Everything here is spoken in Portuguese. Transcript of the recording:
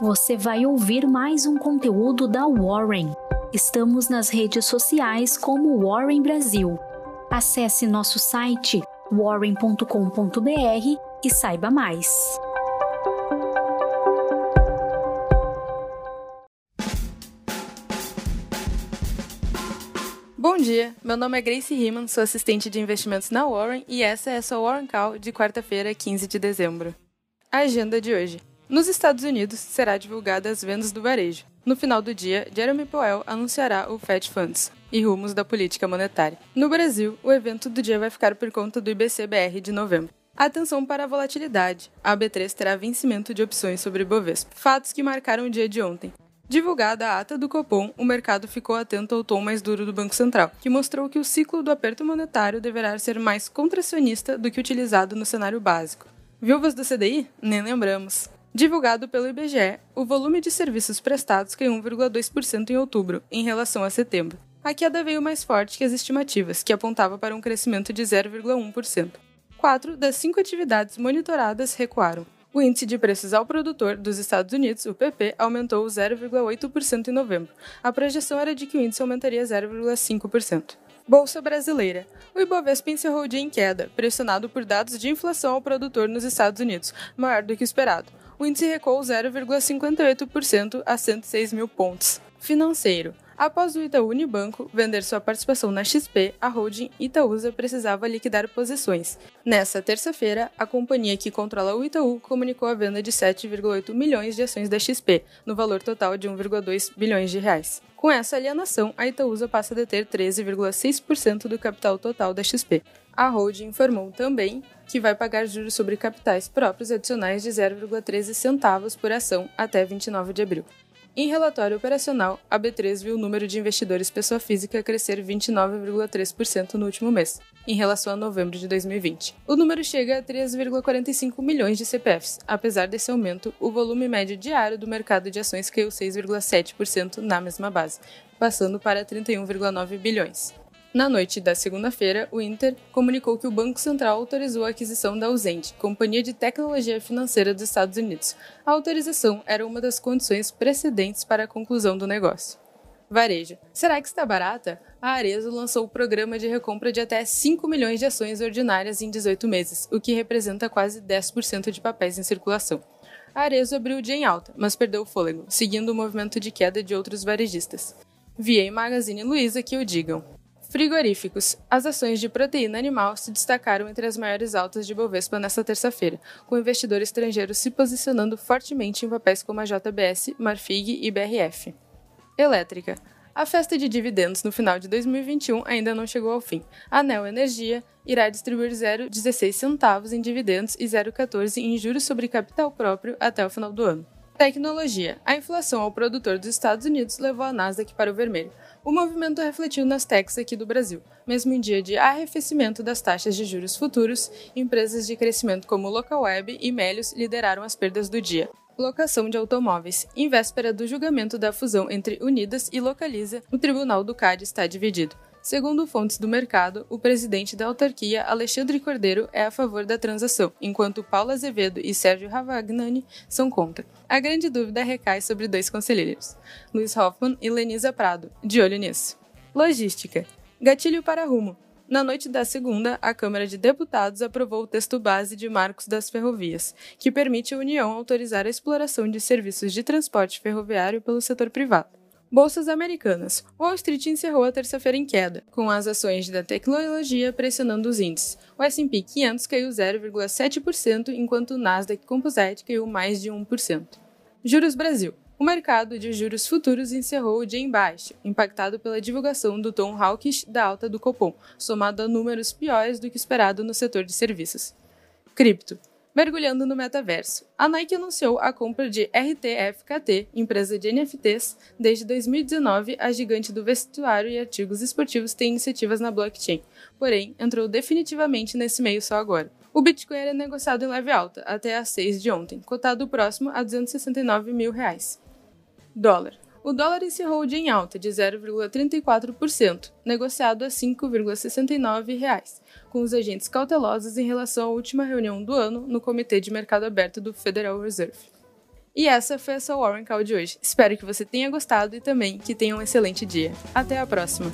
você vai ouvir mais um conteúdo da Warren. Estamos nas redes sociais como Warren Brasil. Acesse nosso site warren.com.br e saiba mais. Bom dia, meu nome é Grace Riemann, sou assistente de investimentos na Warren e essa é a sua Warren Call de quarta-feira, 15 de dezembro. A agenda de hoje. Nos Estados Unidos, será divulgada as vendas do varejo. No final do dia, Jeremy Powell anunciará o Fed Funds e rumos da política monetária. No Brasil, o evento do dia vai ficar por conta do IBC-BR de novembro. Atenção para a volatilidade. A B3 terá vencimento de opções sobre Bovespa. Fatos que marcaram o dia de ontem. Divulgada a ata do Copom, o mercado ficou atento ao tom mais duro do Banco Central, que mostrou que o ciclo do aperto monetário deverá ser mais contracionista do que utilizado no cenário básico. Viúvas do CDI? Nem lembramos. Divulgado pelo IBGE, o volume de serviços prestados caiu 1,2% em outubro, em relação a setembro. A queda veio mais forte que as estimativas, que apontavam para um crescimento de 0,1%. Quatro das cinco atividades monitoradas recuaram. O índice de preços ao produtor dos Estados Unidos, o PP, aumentou 0,8% em novembro. A projeção era de que o índice aumentaria 0,5%. Bolsa Brasileira. O Ibovespa encerrou o dia em queda, pressionado por dados de inflação ao produtor nos Estados Unidos, maior do que o esperado. O índice recuou 0,58% a 106 mil pontos. Financeiro. Após o Itaú Unibanco vender sua participação na XP, a holding Itaúsa precisava liquidar posições. Nessa terça-feira, a companhia que controla o Itaú comunicou a venda de 7,8 milhões de ações da XP, no valor total de 1,2 bilhões de reais. Com essa alienação, a Itaúsa passa a deter 13,6% do capital total da XP. A holding informou também que vai pagar juros sobre capitais próprios adicionais de 0,13 centavos por ação até 29 de abril. Em relatório operacional, a B3 viu o número de investidores pessoa física crescer 29,3% no último mês, em relação a novembro de 2020. O número chega a 3,45 milhões de CPFs. Apesar desse aumento, o volume médio diário do mercado de ações caiu 6,7% na mesma base, passando para 31,9 bilhões. Na noite da segunda-feira, o Inter comunicou que o Banco Central autorizou a aquisição da Ausente, companhia de tecnologia financeira dos Estados Unidos. A autorização era uma das condições precedentes para a conclusão do negócio. Varejo. Será que está barata? A Arezo lançou o programa de recompra de até 5 milhões de ações ordinárias em 18 meses, o que representa quase 10% de papéis em circulação. A Arezo abriu o dia em alta, mas perdeu o fôlego, seguindo o movimento de queda de outros varejistas. Via e Magazine Luiza que o digam. Frigoríficos. As ações de proteína animal se destacaram entre as maiores altas de Bovespa nesta terça-feira, com investidores estrangeiros se posicionando fortemente em papéis como a JBS, Marfig e BRF. Elétrica. A festa de dividendos no final de 2021 ainda não chegou ao fim. A Neo Energia irá distribuir 0,16 centavos em dividendos e 0,14 em juros sobre capital próprio até o final do ano. Tecnologia. A inflação ao produtor dos Estados Unidos levou a Nasdaq para o vermelho. O movimento refletiu nas techs aqui do Brasil. Mesmo em dia de arrefecimento das taxas de juros futuros, empresas de crescimento como Localweb e Melius lideraram as perdas do dia. Locação de automóveis. Em véspera do julgamento da fusão entre Unidas e Localiza, o Tribunal do CAD está dividido. Segundo fontes do mercado, o presidente da autarquia, Alexandre Cordeiro, é a favor da transação, enquanto Paulo Azevedo e Sérgio Ravagnani são contra. A grande dúvida recai sobre dois conselheiros, Luiz Hoffman e Lenisa Prado, de olho nisso. Logística. Gatilho para rumo. Na noite da segunda, a Câmara de Deputados aprovou o texto base de Marcos das Ferrovias, que permite à União autorizar a exploração de serviços de transporte ferroviário pelo setor privado. Bolsas americanas. Wall Street encerrou a terça-feira em queda, com as ações da tecnologia pressionando os índices. O S&P 500 caiu 0,7%, enquanto o Nasdaq Composite caiu mais de 1%. Juros Brasil. O mercado de juros futuros encerrou o dia em baixo, impactado pela divulgação do tom hawkish da alta do Copom, somado a números piores do que esperado no setor de serviços. Cripto. Mergulhando no metaverso, a Nike anunciou a compra de RTFKT, empresa de NFTs. Desde 2019, a gigante do vestuário e artigos esportivos tem iniciativas na blockchain, porém entrou definitivamente nesse meio só agora. O Bitcoin era negociado em leve alta até às 6 de ontem, cotado próximo a 269 mil reais. Dólar. O dólar encerrou o dia em alta de 0,34%, negociado a R$ 5,69, com os agentes cautelosos em relação à última reunião do ano no Comitê de Mercado Aberto do Federal Reserve. E essa foi a sua Warren Call de hoje. Espero que você tenha gostado e também que tenha um excelente dia. Até a próxima!